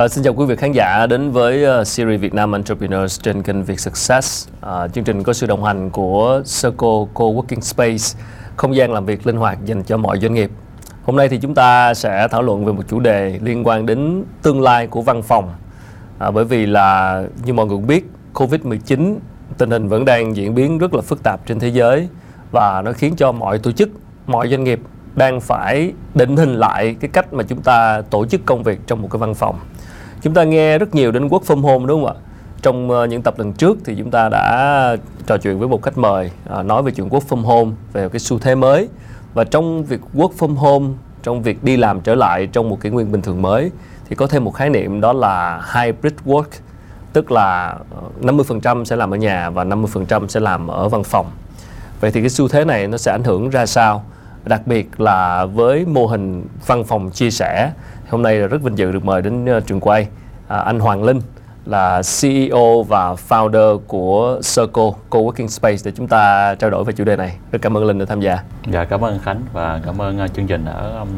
À, xin chào quý vị khán giả đến với uh, series Việt Nam Entrepreneurs trên kênh Việt Success. À, chương trình có sự đồng hành của Circle Co-working Space, không gian làm việc linh hoạt dành cho mọi doanh nghiệp. Hôm nay thì chúng ta sẽ thảo luận về một chủ đề liên quan đến tương lai của văn phòng. À, bởi vì là như mọi người cũng biết, Covid-19 tình hình vẫn đang diễn biến rất là phức tạp trên thế giới và nó khiến cho mọi tổ chức, mọi doanh nghiệp đang phải định hình lại cái cách mà chúng ta tổ chức công việc trong một cái văn phòng. Chúng ta nghe rất nhiều đến work from home đúng không ạ? Trong uh, những tập lần trước thì chúng ta đã trò chuyện với một khách mời uh, nói về chuyện work from home, về cái xu thế mới và trong việc work from home, trong việc đi làm trở lại trong một cái nguyên bình thường mới thì có thêm một khái niệm đó là hybrid work, tức là ờ, 50% sẽ làm ở nhà và 50% sẽ làm ở văn phòng. Vậy thì cái xu thế này nó sẽ ảnh hưởng ra sao? Đặc biệt là với mô hình văn phòng chia sẻ hôm nay là rất vinh dự được mời đến ờ, trường quay à, anh Hoàng Linh là CEO và founder của Circle Co-working Space để chúng ta trao đổi về chủ đề này. Rất cảm ơn Linh đã tham gia. Dạ cảm ơn Khánh và cảm ơn uh, chương trình đã um,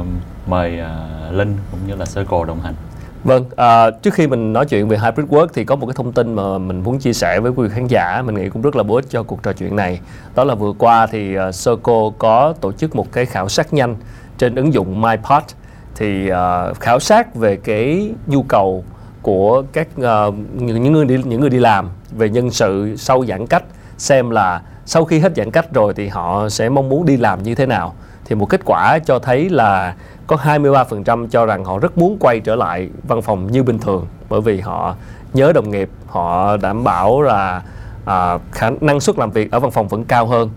uh, mời uh, Linh cũng như là Circle đồng hành. Vâng, à, trước khi mình nói chuyện về hybrid work thì có một cái thông tin mà mình muốn chia sẻ với quý khán giả, mình nghĩ cũng rất là bổ ích cho cuộc trò chuyện này. Đó là vừa qua thì à, uh, Circle có tổ chức một cái khảo sát nhanh trên ứng dụng MyPod thì uh, khảo sát về cái nhu cầu của các uh, những người đi những người đi làm về nhân sự sau giãn cách xem là sau khi hết giãn cách rồi thì họ sẽ mong muốn đi làm như thế nào thì một kết quả cho thấy là có 23% cho rằng họ rất muốn quay trở lại văn phòng như bình thường bởi vì họ nhớ đồng nghiệp, họ đảm bảo là à, khả năng suất làm việc ở văn phòng vẫn cao hơn.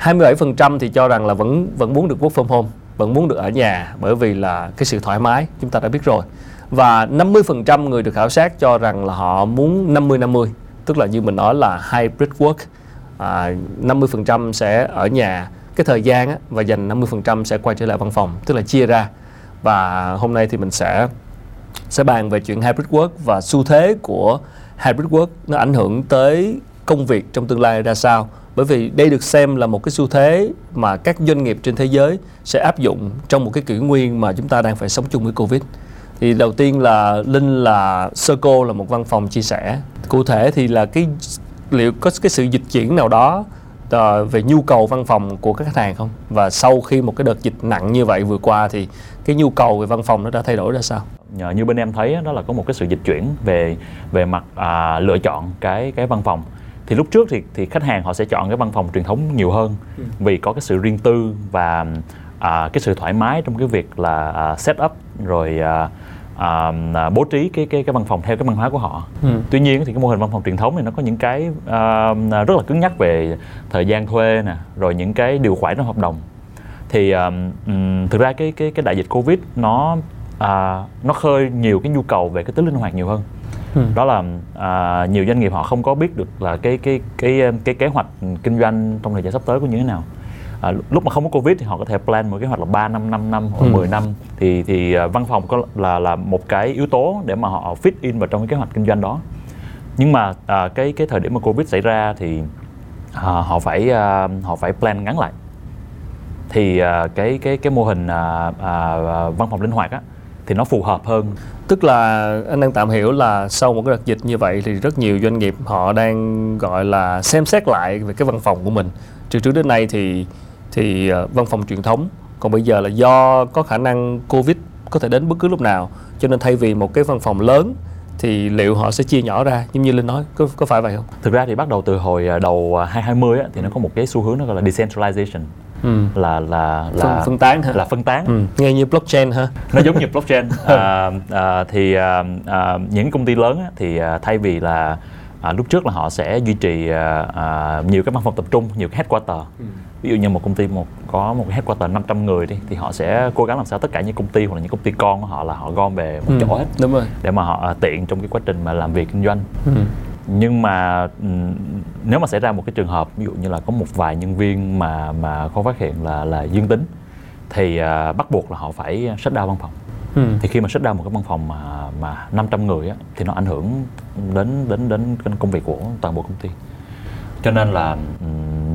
27% thì cho rằng là vẫn vẫn muốn được work from home, vẫn muốn được ở nhà bởi vì là cái sự thoải mái chúng ta đã biết rồi. Và 50% người được khảo sát cho rằng là họ muốn 50-50, tức là như mình nói là hybrid work. À, 50% sẽ ở nhà cái thời gian á, và dành 50% sẽ quay trở lại văn phòng tức là chia ra. Và hôm nay thì mình sẽ sẽ bàn về chuyện hybrid work và xu thế của hybrid work nó ảnh hưởng tới công việc trong tương lai ra sao. Bởi vì đây được xem là một cái xu thế mà các doanh nghiệp trên thế giới sẽ áp dụng trong một cái kỷ nguyên mà chúng ta đang phải sống chung với covid. Thì đầu tiên là linh là circle là một văn phòng chia sẻ. Cụ thể thì là cái liệu có cái sự dịch chuyển nào đó uh, về nhu cầu văn phòng của các khách hàng không? Và sau khi một cái đợt dịch nặng như vậy vừa qua thì cái nhu cầu về văn phòng nó đã thay đổi ra sao? Như bên em thấy đó là có một cái sự dịch chuyển về về mặt à, lựa chọn cái cái văn phòng thì lúc trước thì thì khách hàng họ sẽ chọn cái văn phòng truyền thống nhiều hơn ừ. vì có cái sự riêng tư và à, cái sự thoải mái trong cái việc là à, set up rồi à, à, bố trí cái cái cái văn phòng theo cái văn hóa của họ. Ừ. Tuy nhiên thì cái mô hình văn phòng truyền thống này nó có những cái à, rất là cứng nhắc về thời gian thuê nè, rồi những cái điều khoản trong hợp đồng. Thì à, thực ra cái cái cái đại dịch Covid nó à, nó khơi nhiều cái nhu cầu về cái tính linh hoạt nhiều hơn. Ừ. đó là à, nhiều doanh nghiệp họ không có biết được là cái cái cái cái, cái kế hoạch kinh doanh trong thời gian sắp tới của như thế nào à, lúc mà không có covid thì họ có thể plan một kế hoạch là 3 năm 5 năm hoặc ừ. 10 năm. Thì thì à, văn phòng có là là một cái yếu tố để mà họ fit in vào trong cái kế hoạch kinh doanh đó. Nhưng mà à, cái cái thời điểm mà covid xảy ra thì à, họ phải à, họ phải plan ngắn lại. Thì à, cái cái cái mô hình à, à, văn phòng linh hoạt á thì nó phù hợp hơn. Tức là anh đang tạm hiểu là sau một cái đợt dịch như vậy thì rất nhiều doanh nghiệp họ đang gọi là xem xét lại về cái văn phòng của mình. Từ trước đến nay thì thì ờ, văn phòng truyền thống. Còn bây giờ là do có khả năng covid có thể đến bất cứ lúc nào cho nên thay vì một cái văn phòng lớn thì liệu họ sẽ chia nhỏ ra? Như như linh nói có có phải vậy không? Thực ra thì bắt đầu từ hồi ờ, đầu 2020 á, thì nó có một cái xu hướng nó gọi là decentralization. Ừ. là là là phân, phân tán hả? là phân tán. Ừ. nghe như blockchain hả? Nó giống như blockchain. À, à, thì à, à, những công ty lớn á, thì à, thay vì là à, lúc trước là họ sẽ duy trì à, à, nhiều cái văn phòng tập trung nhiều cái headquarter. Ừ ví dụ như một công ty một có một cái headquarter 500 người đi thì họ sẽ cố gắng làm sao tất cả những công ty hoặc là những công ty con của họ là họ gom về một ừ, chỗ hết. đúng rồi. Để mà họ à, tiện trong cái quá trình mà làm việc kinh doanh. Ừ. nhưng mà nếu mà xảy ra một cái trường hợp ví dụ như là có một vài nhân viên mà mà không phát hiện là là dương tính thì uh, bắt buộc là họ phải shut down văn phòng. Ừ. thì khi mà shut down một cái văn phòng mà mà 500 người á, thì nó ảnh hưởng đến đến đến công việc của toàn bộ công ty. Cho nên là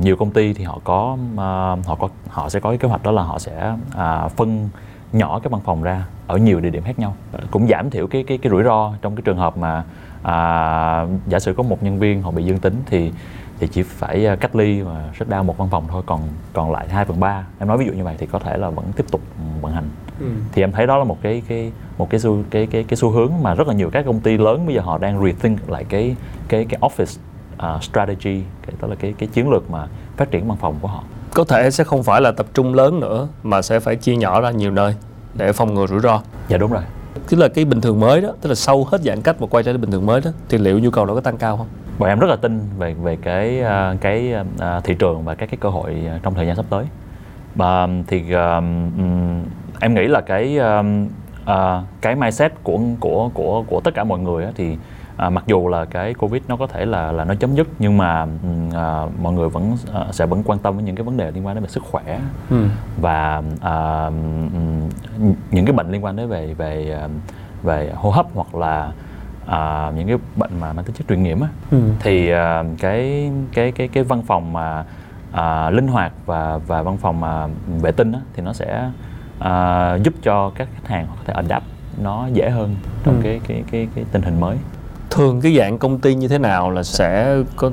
nhiều công ty thì họ có uh, họ có họ sẽ có cái kế hoạch đó là họ sẽ uh, phân nhỏ cái văn phòng ra ở nhiều địa điểm khác nhau. Cũng giảm thiểu cái cái cái rủi ro trong cái trường hợp mà à, giả sử có một nhân viên họ bị dương tính thì thì chỉ phải à, cách ly và shut down một văn phòng thôi còn còn lại 2 phần ba. Em nói ví dụ như vậy thì có thể là vẫn tiếp tục vận hành. Ừ. thì em thấy đó là một cái cái một cái xu cái cái cái xu hướng mà rất là nhiều các công ty lớn bây giờ họ đang rethink lại cái cái cái office uh, strategy đó là cái cái chiến lược mà phát triển văn phòng của họ. Có thể sẽ không phải là tập trung lớn nữa mà sẽ phải chia nhỏ ra nhiều nơi để phòng ngừa rủi ro. Dạ đúng rồi. Tức là cái bình thường mới đó tức là sau hết giãn cách và quay trở lại bình thường mới đó thì liệu nhu cầu đó có tăng cao không? Bọn em rất là tin về về cái à, cái à, thị trường và các cái cơ hội trong thời gian sắp tới. Và thì um, em nghĩ là cái um, uh, cái mindset của của của của tất cả mọi người thì à, mặc dù là cái covid nó có thể là là nó chấm dứt nhưng mà à, mọi người vẫn à, sẽ vẫn quan tâm với những cái vấn đề liên quan đến về sức khỏe ừ. và à, những cái bệnh liên quan đến về về về hô hấp hoặc là à, những cái bệnh mà mang tính chất truyền nhiễm á ừ. thì à, cái cái cái cái văn phòng mà à, linh hoạt và và văn phòng mà vệ tinh á, thì nó sẽ à, giúp cho các khách hàng có thể adapt nó dễ hơn trong ừ. cái cái cái cái tình hình mới thường cái dạng công ty như thế nào là sẽ có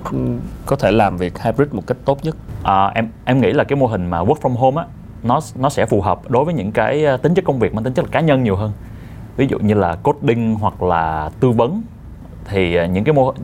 có thể làm việc hybrid một cách tốt nhất? À, em em nghĩ là cái mô hình mà work from home á nó nó sẽ phù hợp đối với những cái ờ, tính chất công việc mang tính chất là cá nhân nhiều hơn. Ví dụ như là coding hoặc là tư vấn thì ờ, những cái mô uh,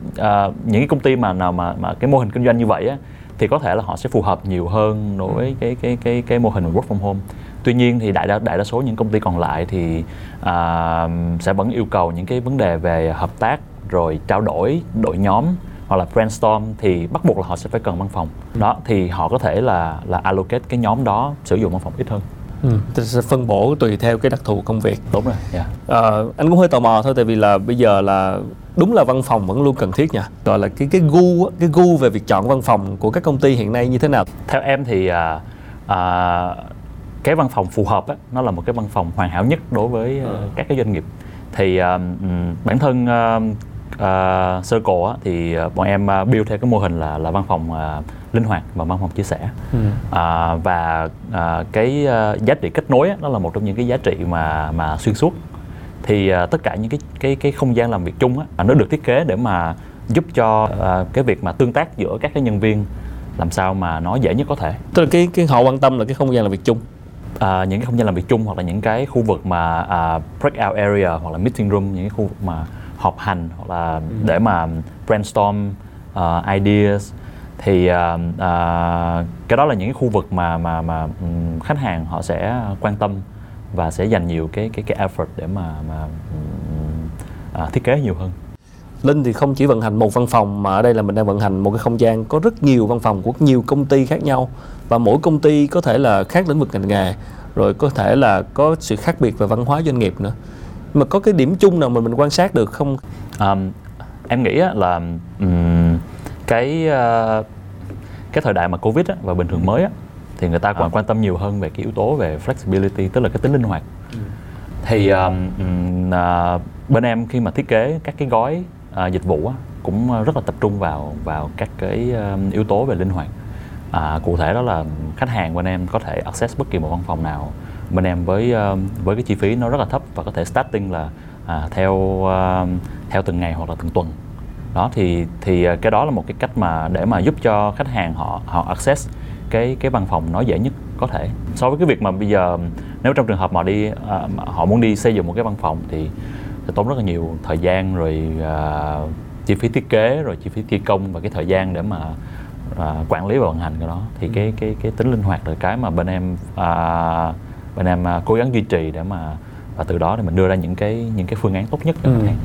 những cái công ty mà nào mà mà cái mô hình kinh doanh như vậy á thì có thể là họ sẽ phù hợp nhiều hơn đối với cái cái cái cái mô hình work from home. Tuy nhiên thì đại đa đại đa số những công ty còn lại thì uh, sẽ vẫn yêu cầu những cái vấn đề về hợp tác rồi trao đổi đội nhóm hoặc là brainstorm thì bắt buộc là họ sẽ phải cần văn phòng. Đó thì họ có thể là là allocate cái nhóm đó sử dụng văn phòng ít hơn. Ừ, sẽ phân bổ tùy theo cái đặc thù công việc. Đúng rồi yeah. à, anh cũng hơi tò mò thôi tại vì là bây giờ là đúng là văn phòng vẫn luôn cần thiết nha. Gọi là cái cái gu cái gu về việc chọn văn phòng của các công ty hiện nay như thế nào? Theo em thì à, à, cái văn phòng phù hợp á, nó là một cái văn phòng hoàn hảo nhất đối với ừ. uh, các cái doanh nghiệp. Thì uh, bản thân uh, uh, Circle á, thì uh, bọn em uh, build theo cái mô hình là là văn phòng uh, linh hoạt và văn phòng chia sẻ ừ. uh, và uh, cái uh, giá trị kết nối á, đó là một trong những cái giá trị mà mà xuyên suốt thì uh, tất cả những cái cái cái không gian làm việc chung á, nó được thiết kế để mà giúp cho uh, cái việc mà tương tác giữa các cái nhân viên làm sao mà nó dễ nhất có thể. Tức là cái cái họ quan tâm là cái không gian làm việc chung. À, những cái không gian làm việc chung hoặc là những cái khu vực mà uh, breakout area hoặc là meeting room những cái khu vực mà họp hành hoặc là ừ. để mà brainstorm uh, ideas thì uh, uh, cái đó là những cái khu vực mà mà mà um, khách hàng họ sẽ quan tâm và sẽ dành nhiều cái cái cái effort để mà mà um, uh, thiết kế nhiều hơn. Linh thì không chỉ vận hành một văn phòng mà ở đây là mình đang vận hành một cái không gian có rất nhiều văn phòng của nhiều công ty khác nhau và mỗi công ty có thể là khác lĩnh vực ngành nghề rồi có thể là có sự khác biệt về văn hóa doanh nghiệp nữa mà có cái điểm chung nào mà mình quan sát được không um, em nghĩ là um, cái uh, cái thời đại mà covid á, và bình thường mới á, thì người ta còn à. quan tâm nhiều hơn về cái yếu tố về flexibility tức là cái tính linh hoạt ừ. thì um, uh, bên em khi mà thiết kế các cái gói uh, dịch vụ á, cũng rất là tập trung vào vào các cái um, yếu tố về linh hoạt à, cụ thể đó là khách hàng bên em có thể access bất kỳ một văn phòng nào bên em với uh, với cái chi phí nó rất là thấp và có thể starting là à, theo uh, theo từng ngày hoặc là từng tuần. Đó thì thì uh, cái đó là một cái cách mà để mà giúp cho khách hàng họ họ access cái cái văn phòng nó dễ nhất có thể. So với cái việc mà bây giờ nếu trong trường hợp mà đi uh, họ muốn đi xây dựng một cái văn phòng thì sẽ tốn rất là nhiều thời gian rồi uh, chi phí thiết kế rồi chi phí thi công và cái thời gian để mà uh, quản lý và vận hành cái đó. Thì ừ. cái cái cái tính linh hoạt là cái mà bên em uh, bên em à, cố gắng duy trì để mà và từ đó thì mình đưa ra những cái những cái phương án tốt nhất cho ừ. khách hàng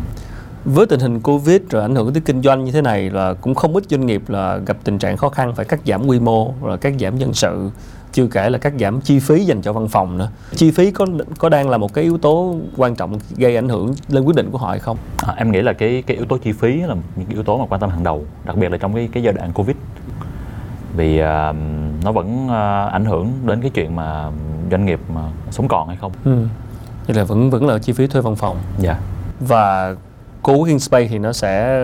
với tình hình covid rồi ảnh hưởng tới kinh doanh như thế này là cũng không ít doanh nghiệp là gặp tình trạng khó khăn phải cắt giảm quy mô rồi cắt giảm nhân sự chưa kể là cắt giảm chi phí dành cho văn phòng nữa. Chi phí có có đang là một cái yếu tố quan trọng gây ảnh hưởng lên quyết định của họ hay không? À, em nghĩ là cái cái yếu tố chi phí là những cái yếu tố mà quan tâm hàng đầu đặc biệt là trong cái cái giai đoạn covid. Vì uh, nó vẫn uh, ảnh hưởng đến cái chuyện mà doanh nghiệp mà sống còn hay không ừ. Vậy là vẫn vẫn là chi phí thuê văn phòng dạ yeah. và co-working space thì nó sẽ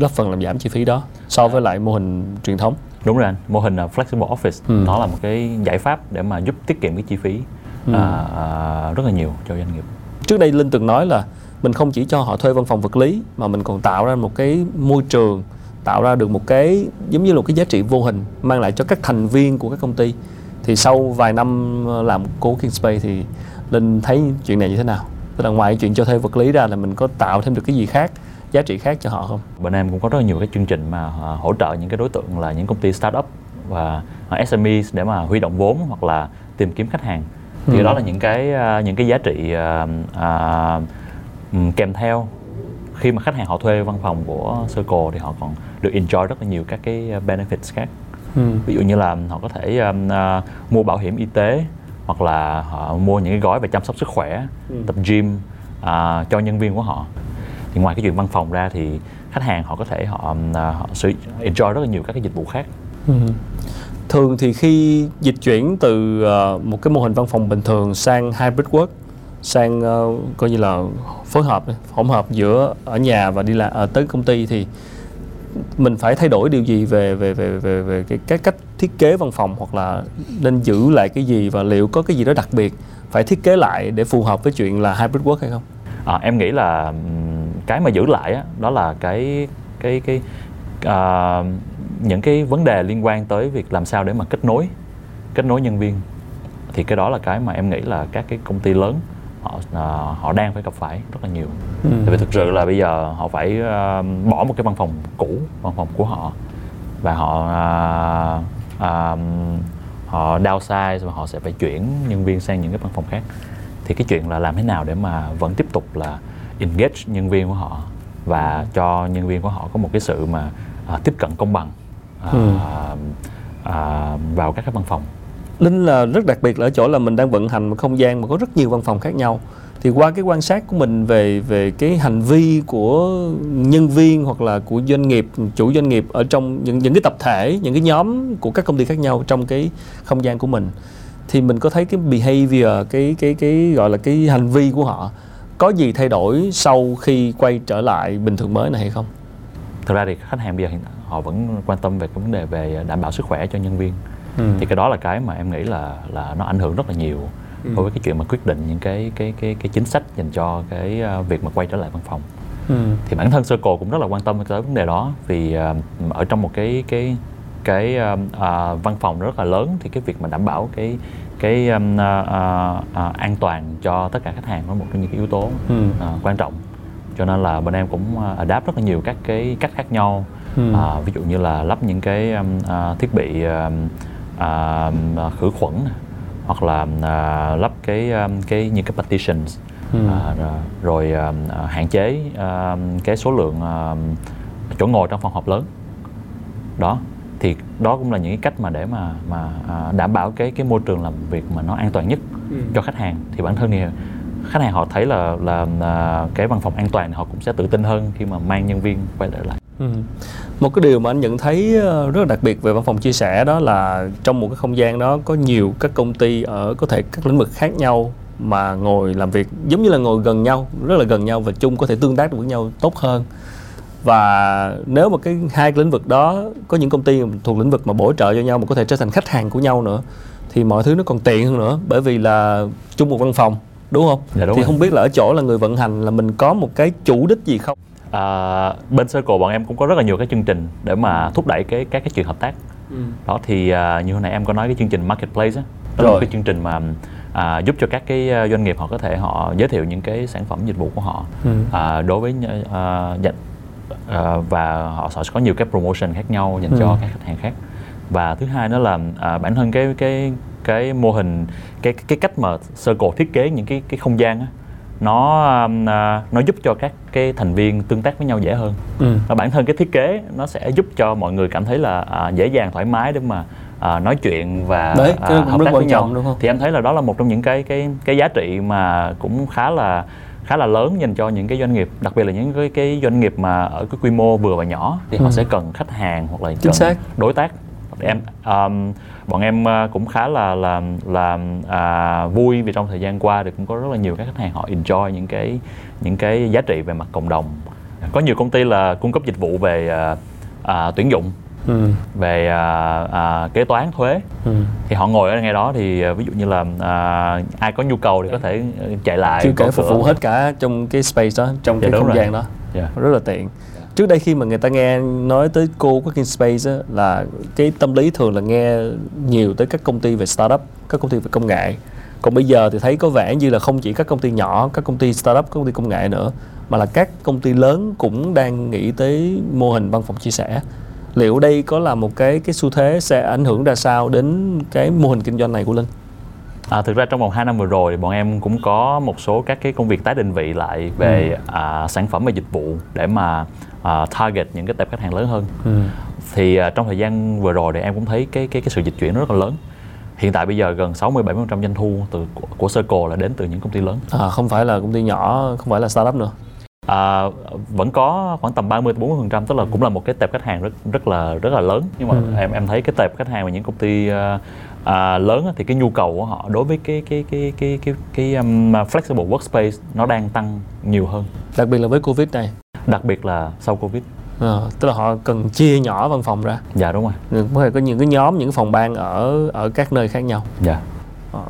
góp phần làm giảm chi phí đó so với lại mô hình truyền thống đúng rồi anh mô hình flexible office ừ. nó là một cái giải pháp để mà giúp tiết kiệm cái chi phí ừ. à, à, rất là nhiều cho doanh nghiệp trước đây linh từng nói là mình không chỉ cho họ thuê văn phòng vật lý mà mình còn tạo ra một cái môi trường tạo ra được một cái giống như là một cái giá trị vô hình mang lại cho các thành viên của các công ty thì sau vài năm ờ, làm cố King Space thì linh thấy chuyện này như thế nào? Tức là ngoài chuyện cho thuê vật lý ra là mình có tạo thêm được cái gì khác giá trị khác cho họ không? Bên em cũng có rất là nhiều cái chương trình mà à, hỗ trợ những cái đối tượng là những công ty startup và SME để mà huy động vốn hoặc là tìm kiếm khách hàng. Thì ừ. đó là những cái à, những cái giá trị uh, uh, kèm theo. Khi mà khách hàng họ thuê văn phòng của Circle thì họ còn được enjoy rất là nhiều các cái benefits khác ừ. ví dụ như là họ có thể um, uh, mua bảo hiểm y tế hoặc là họ mua những cái gói về chăm sóc sức khỏe ừ. tập gym uh, cho nhân viên của họ thì ngoài cái chuyện văn phòng ra thì khách hàng họ có thể họ, uh, họ sử enjoy rất là nhiều các cái dịch vụ khác ừ. thường thì khi dịch chuyển từ uh, một cái mô hình văn phòng bình thường sang hybrid work sang uh, coi như là phối hợp hỗn hợp giữa ở nhà và đi làm ở tới công ty thì mình phải thay đổi điều gì về về về về về cái, cái cách thiết kế văn phòng hoặc là nên giữ lại cái gì và liệu có cái gì đó đặc biệt phải thiết kế lại để phù hợp với chuyện là hybrid work hay không? À, em nghĩ là cái mà giữ lại á, đó là cái cái cái uh, những cái vấn đề liên quan tới việc làm sao để mà kết nối kết nối nhân viên thì cái đó là cái mà em nghĩ là các cái công ty lớn họ uh, họ đang phải gặp phải rất là nhiều ừ. tại vì thực sự là bây giờ họ phải uh, bỏ một cái văn phòng cũ văn phòng của họ và họ uh, uh, họ downsize và họ sẽ phải chuyển nhân viên sang những cái văn phòng khác thì cái chuyện là làm thế nào để mà vẫn tiếp tục là engage nhân viên của họ và cho nhân viên của họ có một cái sự mà uh, tiếp cận công bằng uh, ừ. uh, vào các cái văn phòng Linh là rất đặc biệt là ở chỗ là mình đang vận hành một không gian mà có rất nhiều văn phòng khác nhau thì qua cái quan sát của mình về về cái hành vi của nhân viên hoặc là của doanh nghiệp, chủ doanh nghiệp ở trong những những cái tập thể, những cái nhóm của các công ty khác nhau trong cái không gian của mình, thì mình có thấy cái behavior, cái cái cái gọi là cái hành vi của họ có gì thay đổi sau khi quay trở lại bình thường mới này hay không? Thực ra thì khách hàng bây giờ họ vẫn quan tâm về cái vấn đề về đảm bảo sức khỏe cho nhân viên ừ. thì cái đó là cái mà em nghĩ là là nó ảnh hưởng rất là nhiều ừ. đối với cái chuyện mà quyết định những cái cái cái cái chính sách dành cho cái uh, việc mà quay trở lại văn phòng ừ. thì bản thân Circle cũng rất là quan tâm tới vấn đề đó vì uh, ở trong một cái cái cái uh, uh, văn phòng rất là lớn thì cái việc mà đảm bảo cái cái um, uh, uh, uh, an toàn cho tất cả khách hàng là một trong những cái yếu tố ừ. uh, quan trọng cho nên là bên em cũng adapt rất là nhiều các cái cách khác nhau ừ. uh, ví dụ như là lắp những cái um, uh, thiết bị um, à, khử khuẩn hoặc là à, lắp cái cái những cái partitions ừ. à, rồi à, hạn chế à, cái số lượng à, chỗ ngồi trong phòng họp lớn đó thì đó cũng là những cái cách mà để mà mà à, đảm bảo cái cái môi trường làm việc mà nó an toàn nhất ừ. cho khách hàng thì bản thân thì khách hàng họ thấy là là, là cái văn phòng an toàn họ cũng sẽ tự tin hơn khi mà mang nhân viên quay trở lại Ừ. Một cái điều mà anh nhận thấy ờ, rất là đặc biệt về văn phòng chia sẻ đó là trong một cái không gian đó có nhiều các công ty ở có thể các lĩnh vực khác nhau mà ngồi làm việc giống như là ngồi gần nhau, rất là gần nhau và chung có thể tương tác được với nhau tốt hơn. Và nếu mà cái hai cái lĩnh vực đó có những công ty thuộc lĩnh vực mà bổ trợ cho nhau mà có thể trở thành khách hàng của nhau nữa thì mọi thứ nó còn tiện hơn nữa bởi vì là chung một văn phòng đúng không? Dạ, đúng thì rồi. không biết là ở chỗ là người vận hành là mình có một cái chủ đích gì không? À, bên Circle bọn em cũng có rất là nhiều cái chương trình để mà thúc đẩy cái các cái chuyện hợp tác ừ. đó thì à, như hồi nãy em có nói cái chương trình marketplace đó, đó là một cái chương trình mà à, giúp cho các cái à, doanh nghiệp họ có thể họ giới thiệu những cái sản phẩm dịch vụ của họ ừ. à, đối với à, dành à, và họ sẽ có nhiều cái promotion khác nhau dành ừ. cho các khách hàng khác và thứ hai nữa là à, bản thân cái cái cái mô hình cái cái cách mà Circle thiết kế những cái cái không gian á, nó uh, nó giúp cho các cái thành viên tương tác với nhau dễ hơn ừ. và bản thân cái thiết kế nó sẽ giúp cho mọi người cảm thấy là uh, dễ dàng thoải mái để mà uh, nói chuyện và Đấy, uh, hợp tác với nhau đúng không? thì em thấy là đó là một trong những cái cái cái giá trị mà cũng khá là khá là lớn dành cho những cái doanh nghiệp đặc biệt là những cái cái doanh nghiệp mà ở cái quy mô vừa và nhỏ thì ừ. họ sẽ cần khách hàng hoặc là cần xác. đối tác em um, bọn em à, cũng khá là là là à, vui vì trong thời gian qua thì cũng có rất là nhiều các khách hàng họ enjoy những cái những cái giá trị về mặt cộng đồng có nhiều công ty là cung cấp dịch vụ về à, à, tuyển dụng ừ. về à, à, kế toán thuế ừ. thì họ ngồi ở ngay đó thì à, ví dụ như là à, ai có nhu cầu thì có thể chạy lại chưa kể phục vụ hết cả trong cái space đó trong dạ, cái không rồi. gian đó yeah. Dạ. rất là tiện trước đây khi mà người ta nghe nói tới cô working space á, là cái tâm lý thường là nghe nhiều tới các công ty về startup các công ty về công nghệ. Còn bây giờ thì thấy có vẻ như là không chỉ các công ty nhỏ các công ty startup các công ty công nghệ nữa mà là các công ty lớn cũng đang nghĩ tới mô hình văn phòng chia sẻ. Liệu đây có là một cái cái xu thế sẽ ảnh hưởng ra sao đến cái mô hình kinh doanh này của linh? À, thực ra trong vòng 2 năm vừa rồi bọn em cũng có một số các cái công việc tái định vị lại về ừ. à, sản phẩm và dịch vụ để mà à, target những cái tệp khách hàng lớn hơn. Ừ. Thì à, trong thời gian vừa rồi thì em cũng thấy cái cái cái sự dịch chuyển rất là lớn. Hiện tại bây giờ gần 60 70% doanh thu từ của, của Circle là đến từ những công ty lớn. À, không phải là công ty nhỏ, không phải là startup nữa. À, vẫn có khoảng tầm 30 40 phần trăm tức là cũng là một cái tệp khách hàng rất rất là rất là lớn nhưng mà ừ. em em thấy cái tệp khách hàng và những công ty uh, à, lớn thì cái nhu cầu của họ đối với cái cái cái cái cái cái um, flexible workspace nó đang tăng nhiều hơn đặc biệt là với covid này đặc biệt là sau covid. À, tức là họ cần chia nhỏ văn phòng ra. Dạ đúng rồi. Có thể có những cái nhóm những phòng ban ở ở các nơi khác nhau. Dạ. À.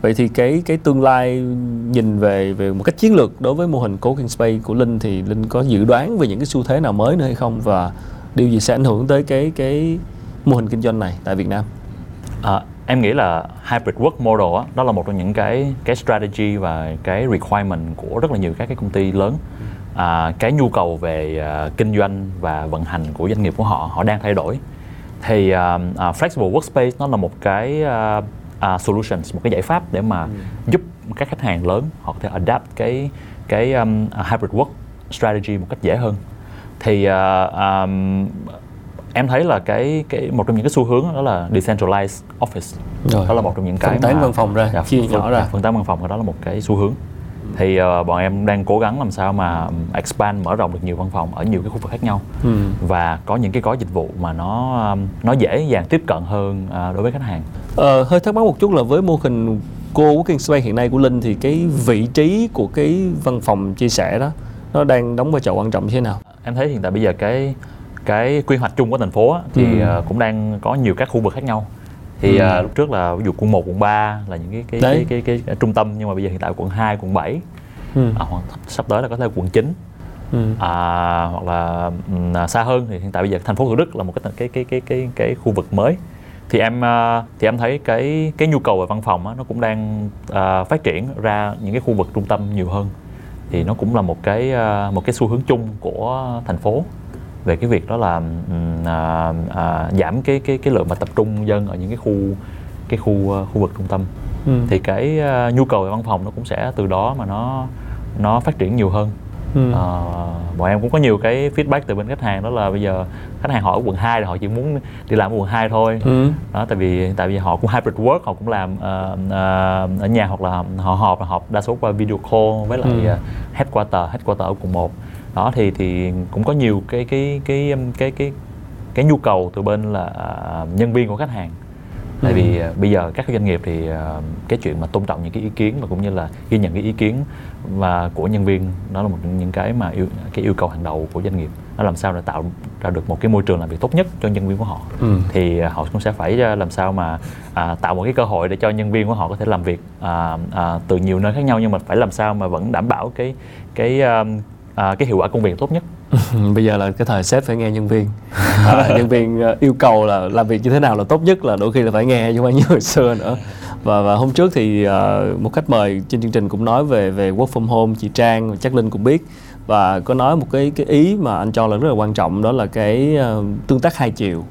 vậy thì cái cái tương lai nhìn về về một cách chiến lược đối với mô hình coworking space của linh thì linh có dự đoán về những cái xu thế nào mới nữa hay không? Và điều gì sẽ ảnh hưởng tới cái cái mô hình kinh doanh này tại Việt Nam? À, em nghĩ là hybrid work model đó, đó là một trong những cái cái strategy và cái requirement của rất là nhiều các cái công ty lớn. À, cái nhu cầu về uh, kinh doanh và vận hành của doanh nghiệp của họ họ đang thay đổi. Thì uh, uh, flexible workspace nó là một cái uh, uh, solutions, một cái giải pháp để mà ừ. giúp các khách hàng lớn họ có thể adapt cái cái um, hybrid work strategy một cách dễ hơn. Thì uh, um, em thấy là cái cái một trong những cái xu hướng đó là decentralized office Rồi. đó là một trong những cái phân tán văn phòng ra dạ, chia nhỏ ra phân tán văn phòng đó là một cái xu hướng thì uh, bọn em đang cố gắng làm sao mà expand mở rộng được nhiều văn phòng ở nhiều cái khu vực khác nhau ừ. và có những cái gói dịch vụ mà nó nó dễ dàng tiếp cận hơn uh, đối với khách hàng. Ờ, hơi thắc mắc một chút là với mô hình cô working space hiện nay của Linh thì cái vị trí của cái văn phòng chia sẻ đó nó đang đóng vai trò quan trọng như thế nào? Em thấy hiện tại bây giờ cái cái quy hoạch chung của thành phố thì ừ. uh, cũng đang có nhiều các khu vực khác nhau thì ừ. uh, lúc trước là ví dụ quận 1, quận 3 là những cái cái cái, cái, cái, cái, trung tâm nhưng mà bây giờ hiện tại quận 2, quận 7 ừ. à, hoặc sắp tới là có thể quận 9 ừ. à, hoặc là um, xa hơn thì hiện tại bây giờ thành phố Thủ Đức là một cái cái cái cái cái cái khu vực mới thì em uh, thì em thấy cái cái nhu cầu về văn phòng á, nó cũng đang uh, phát triển ra những cái khu vực trung tâm nhiều hơn thì nó cũng là một cái uh, một cái xu hướng chung của thành phố về cái việc đó là à, à, giảm cái cái cái lượng mà tập trung dân ở những cái khu cái khu ờ, khu vực trung tâm ừ. thì cái uh, nhu cầu về văn phòng nó cũng sẽ từ đó mà nó nó phát triển nhiều hơn ừ. à, bọn em cũng có nhiều cái feedback từ bên khách hàng đó là bây giờ khách hàng họ ở quận 2 thì họ chỉ muốn đi làm ở quận 2 thôi ừ. đó tại vì tại vì họ cũng hybrid work họ cũng làm uh, uh, ở nhà hoặc là họ họp họp đa số qua video call với lại ừ. headquarter headquarter ở quận 1 đó thì thì cũng có nhiều cái cái cái cái cái cái, cái nhu cầu từ bên là nhân viên của khách hàng. Tại vì uh, bây giờ các doanh nghiệp thì uh, cái chuyện mà tôn trọng những cái ý kiến và cũng như là ghi nhận cái ý kiến và của nhân viên đó là một trong những cái mà yêu cái yêu cầu hàng đầu của doanh nghiệp. Nó làm sao để tạo ra được một cái môi trường làm việc tốt nhất cho nhân viên của họ. Ừ. thì uh, họ cũng sẽ phải làm sao mà uh, tạo một cái cơ hội để cho nhân viên của họ có thể làm việc uh, uh, từ nhiều nơi khác nhau nhưng mà phải làm sao mà vẫn đảm bảo cái cái uh, à, cái hiệu quả công việc tốt nhất? Bây giờ là cái thời sếp phải nghe nhân viên. À, nhân viên à, yêu cầu là làm việc như thế nào là tốt nhất là đôi khi là phải nghe chứ không phải như hồi xưa nữa. Và và hôm trước thì uh, một khách mời trên chương trình cũng nói về về work from home chị Trang chắc Linh cũng biết. Và có nói một cái cái ý mà anh cho là rất là quan trọng đó là cái uh, tương tác hai chiều.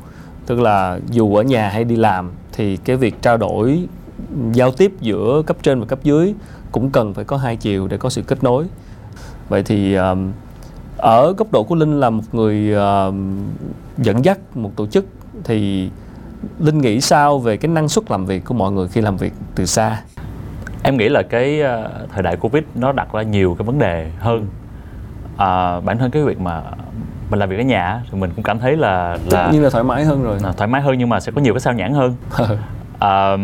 Tức là dù ở nhà hay đi làm thì cái việc trao đổi giao tiếp giữa cấp trên và cấp dưới cũng cần phải có hai chiều để có sự kết nối vậy thì uh, ở góc độ của linh là một người uh, dẫn dắt một tổ chức thì linh nghĩ sao về cái năng suất làm việc của mọi người khi làm việc từ xa? Em nghĩ là cái uh, thời đại covid nó đặt ra nhiều cái vấn đề hơn. À, bản thân cái việc mà mình làm việc ở nhà thì mình cũng cảm thấy là là như là thoải mái hơn rồi. À, thoải mái hơn nhưng mà sẽ có nhiều cái sao nhãn hơn. À,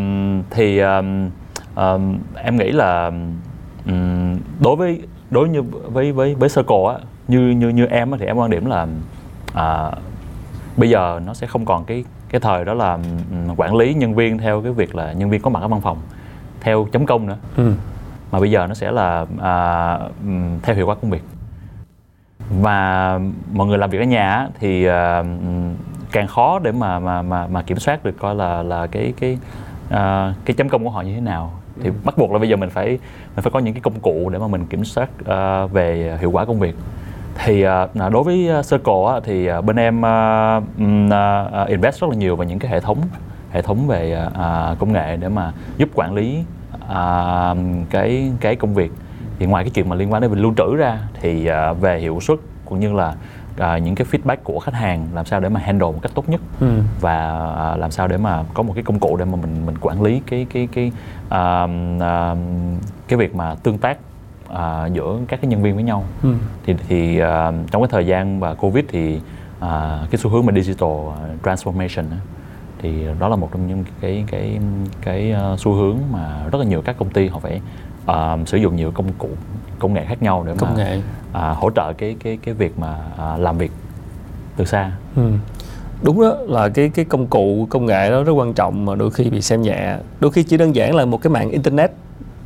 thì um, um, em nghĩ là um, đối với đối như với với với circle á như như như em á, thì em quan điểm là à, bây giờ nó sẽ không còn cái cái thời đó là quản lý nhân viên theo cái việc là nhân viên có mặt ở văn phòng theo chấm công nữa. Ừ. mà bây giờ nó sẽ là à, theo hiệu quả công việc. Và mọi người làm việc ở nhà thì à, càng khó để mà mà mà mà kiểm soát được coi là là cái cái à, cái chấm công của họ như thế nào thì Ừ. bắt buộc là bây giờ mình phải mình phải có những cái công cụ để mà mình kiểm soát uh, về hiệu quả công việc thì uh, đối với ờ, Circle á, thì uh, bên em uh, uh, invest rất là nhiều vào những cái hệ thống hệ thống về uh, công nghệ để mà giúp quản lý uh, cái cái công việc thì ngoài cái chuyện mà liên quan đến việc lưu trữ ra thì uh, về hiệu suất cũng như là à, những cái feedback của khách hàng làm sao để mà handle một cách tốt nhất Ừ. và à, làm sao để mà có một cái công cụ để mà mình mình quản lý cái cái cái à, à, cái việc mà tương tác à, giữa các cái nhân viên với nhau Ừ. thì thì à, trong cái thời gian và covid thì à, cái xu hướng mà digital transformation á, thì đó là một trong những cái cái cái à, xu hướng mà rất là nhiều các công ty họ phải à, sử dụng nhiều công cụ công nghệ khác nhau để công mà nghệ. à, hỗ trợ cái cái cái việc mà à, làm việc từ xa. Ừ. đúng đó là cái cái công cụ công nghệ đó rất quan trọng mà đôi khi bị xem nhẹ. Đôi khi chỉ đơn giản là một cái mạng internet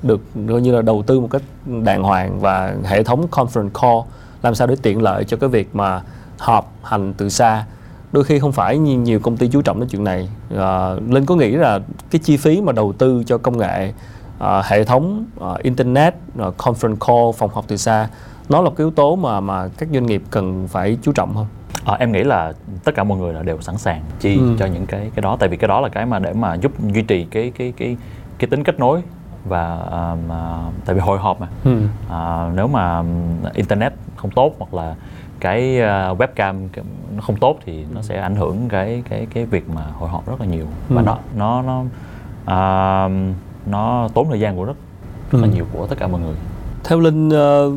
được coi như là đầu tư một cách đàng hoàng và hệ thống conference call làm sao để tiện lợi cho cái việc mà họp hành từ xa. Đôi khi không phải như nhiều công ty chú trọng đến chuyện này. À, linh có nghĩ là cái chi phí mà đầu tư cho công nghệ à, hệ thống à, internet à, conference call phòng họp từ xa nó là cái yếu tố mà mà các doanh nghiệp cần phải chú trọng không À, em nghĩ là tất cả mọi người là đều sẵn sàng chi Ừ. cho những cái cái đó tại vì cái đó là cái mà để mà giúp duy trì cái cái cái cái tính kết nối và mà, tại vì hội họp mà ừ. à, nếu mà internet không tốt hoặc là cái à, webcam nó không tốt thì nó sẽ ảnh hưởng cái cái cái việc mà hội họp rất là nhiều và Ừ. nó nó nó à, nó tốn thời gian của rất rất là Ừ. nhiều của tất cả mọi người. Theo linh ờ,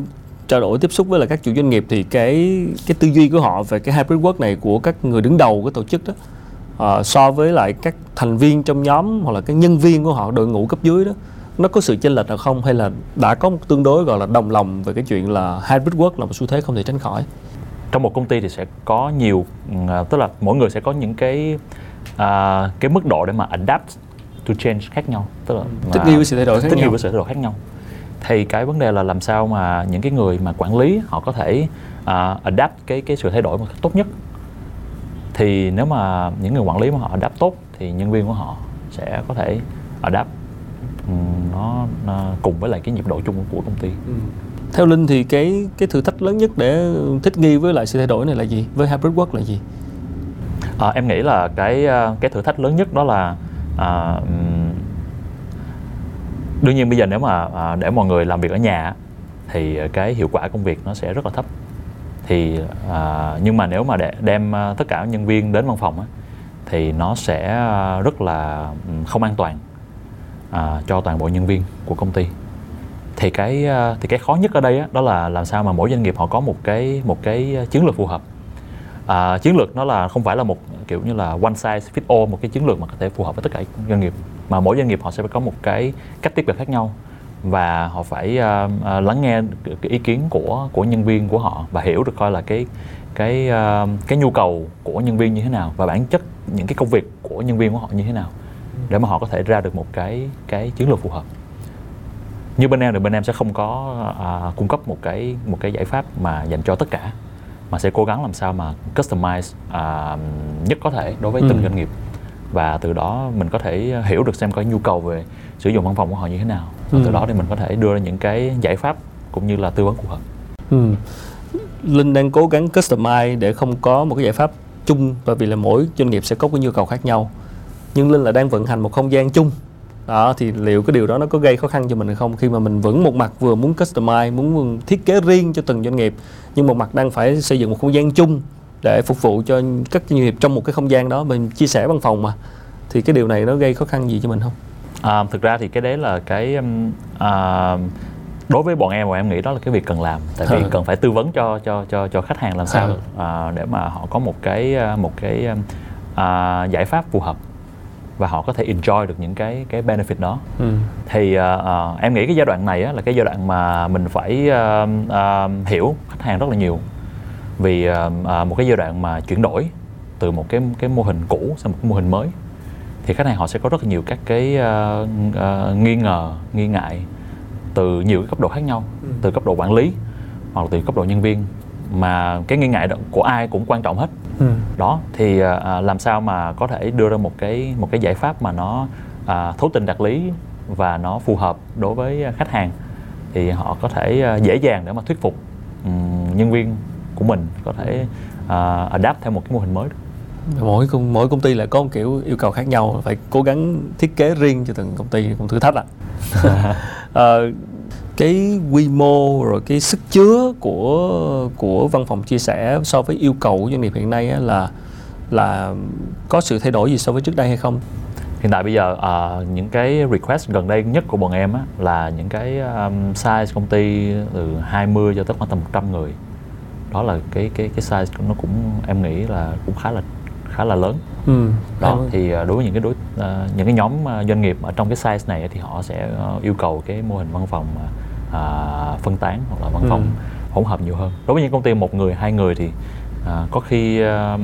trao đổi tiếp xúc với là các chủ doanh nghiệp thì cái cái tư duy của họ về cái hybrid work này của các người đứng đầu của tổ chức đó ờ, so với lại các thành viên trong nhóm hoặc là cái nhân viên của họ đội ngũ cấp dưới đó nó có sự chênh lệch nào không? Hay là đã có một tương đối gọi là đồng lòng về cái chuyện là hybrid work là một xu thế không thể tránh khỏi? Trong một công ty thì sẽ có nhiều à, tức là mỗi người sẽ có những cái à, cái mức độ để mà adapt to change khác nhau. Tức là thích nghi với sự thay đổi khác thích nghi nhau. với sự thay đổi khác nhau. Thì cái vấn đề là làm sao mà những cái người mà quản lý họ có thể à, adapt cái cái sự thay đổi một cách tốt nhất. Thì nếu mà những người quản lý mà họ adapt tốt thì nhân viên của họ sẽ có thể adapt ừm, nó, nó cùng với lại cái nhịp độ chung của công ty. Theo linh thì cái cái thử thách lớn nhất để thích nghi với lại sự thay đổi này là gì? Với hybrid work là gì? À, em nghĩ là cái à, cái thử thách lớn nhất đó là à, đương nhiên bây giờ nếu mà à, để mọi người làm việc ở nhà thì cái hiệu quả công việc nó sẽ rất là thấp. Thì à, nhưng mà nếu mà để đem à, tất cả nhân viên đến văn phòng á, thì nó sẽ rất là không an toàn à, cho toàn bộ nhân viên của công ty. Thì cái à, thì cái khó nhất ở đây á, đó là làm sao mà mỗi doanh nghiệp họ có một cái một cái chiến lược phù hợp. À, chiến lược nó là không phải là một kiểu như là one size fit all một cái chiến lược mà có thể phù hợp với tất cả doanh nghiệp. Mà mỗi doanh nghiệp họ sẽ phải có một cái cách tiếp cận khác nhau và họ phải uh, uh, lắng nghe cái ý kiến của của nhân viên của họ và hiểu được coi là cái cái uh, cái nhu cầu của nhân viên như thế nào và bản chất những cái công việc của nhân viên của họ như thế nào để mà họ có thể ra được một cái cái chiến lược phù hợp. Như bên em thì bên em sẽ không có à, cung cấp một cái một cái giải pháp mà dành cho tất cả mà sẽ cố gắng làm sao mà customize à, nhất có thể đối với từng Ừ. doanh nghiệp và từ đó mình có thể hiểu được xem có nhu cầu về sử dụng văn phòng của họ như thế nào và Ừ. từ đó thì mình có thể đưa ra những cái giải pháp cũng như là tư vấn phù hợp Ừ. Linh đang cố gắng customize để không có một cái giải pháp chung bởi vì là mỗi doanh nghiệp sẽ có cái nhu cầu khác nhau nhưng Linh là đang vận hành một không gian chung đó thì liệu cái điều đó nó có gây khó khăn cho mình hay không khi mà mình vẫn một mặt vừa muốn customize muốn thiết kế riêng cho từng doanh nghiệp nhưng một mặt đang phải xây dựng một không gian chung để phục vụ cho các doanh nghiệp trong một cái không gian đó mình chia sẻ văn phòng mà thì cái điều này nó gây khó khăn gì cho mình không À, thực ra thì cái đấy là cái um, à, đối với bọn em bọn em nghĩ đó là cái việc cần làm tại vì Ừ. cần phải tư vấn cho cho cho cho khách hàng làm sao Ừ. à, để mà họ có một cái à, một cái um, à, giải pháp phù hợp và họ có thể enjoy được những cái cái benefit đó ừ. thì à, à, em nghĩ cái giai đoạn này á, là cái giai đoạn mà mình phải à, à, hiểu khách hàng rất là nhiều vì à, à, một cái giai đoạn mà chuyển đổi từ một cái cái mô hình cũ sang một cái mô hình mới thì khách hàng họ sẽ có rất là nhiều các cái uh, uh, nghi ngờ nghi ngại từ nhiều cái cấp độ khác nhau ừ. từ cấp độ quản lý hoặc là từ cấp độ nhân viên mà cái nghi ngại đó của ai cũng quan trọng hết ừ. đó thì uh, làm sao mà có thể đưa ra một cái một cái giải pháp mà nó uh, thấu tình đạt lý và nó phù hợp đối với khách hàng thì họ có thể uh, dễ dàng để mà thuyết phục um, nhân viên của mình có thể uh, adapt theo một cái mô hình mới mỗi công mỗi công ty lại có một kiểu yêu cầu khác nhau phải cố gắng thiết kế riêng cho từng công ty cũng thử thách ạ à. uh, cái quy mô rồi cái sức chứa của của văn phòng chia sẻ so với yêu cầu của doanh nghiệp hiện nay á, là là có sự thay đổi gì so với trước đây hay không? Hiện tại bây giờ uh, những cái request gần đây nhất của bọn em á, là những cái um, size công ty từ 20 cho tới khoảng tầm 100 người. Đó là cái cái cái size nó cũng em nghĩ là cũng khá là khá là lớn. Ừ, đó thì uh, đối với những cái đối uh, những cái nhóm doanh nghiệp ở trong cái size này thì họ sẽ uh, yêu cầu cái mô hình văn phòng à, phân tán hoặc là văn phòng ừ. hỗn hợp nhiều hơn đối với những công ty một người hai người thì à, có khi à,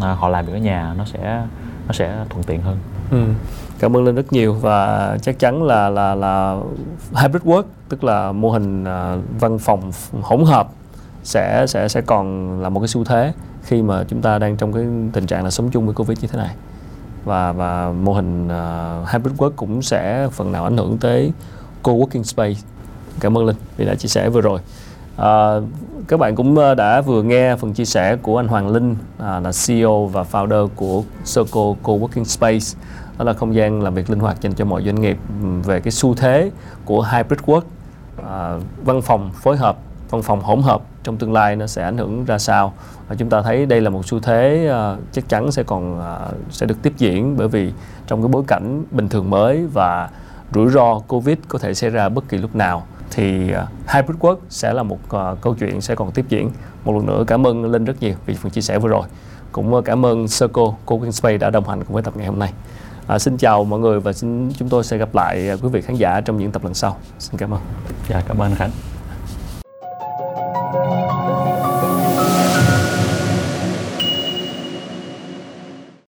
à, họ làm việc ở nhà nó sẽ nó sẽ thuận tiện hơn ừ. cảm ơn linh rất nhiều và chắc chắn là là là hybrid work tức là mô hình à, văn phòng hỗn hợp sẽ sẽ sẽ còn là một cái xu thế khi mà chúng ta đang trong cái tình trạng là sống chung với covid như thế này và và mô hình uh, hybrid work cũng sẽ phần nào ảnh hưởng tới co-working space cảm ơn linh vì đã chia sẻ vừa rồi. À, các bạn cũng ờ, đã vừa nghe phần chia sẻ của anh Hoàng Linh à, là CEO và founder của Circle Co-working Space đó là không gian làm việc linh hoạt dành cho mọi doanh nghiệp về cái xu thế của hybrid work. À, văn phòng phối hợp văn phòng hỗn hợp trong tương lai nó sẽ ảnh hưởng ra sao? Và chúng ta thấy đây là một xu thế uh, chắc chắn sẽ còn uh, sẽ được tiếp diễn bởi vì trong cái bối cảnh bình thường mới và rủi ro covid có thể xảy ra bất kỳ lúc nào thì à, uh, hybrid work sẽ là một à, câu chuyện sẽ còn tiếp diễn một lần nữa cảm ơn linh rất nhiều vì phần chia sẻ vừa rồi cũng à, cảm ơn Circle Coworking Space đã đồng hành cùng với tập ngày hôm nay À, xin chào mọi người và xin chúng tôi sẽ gặp lại quý vị khán giả trong những tập lần sau. Xin cảm ơn. Dạ, cảm ơn Khánh.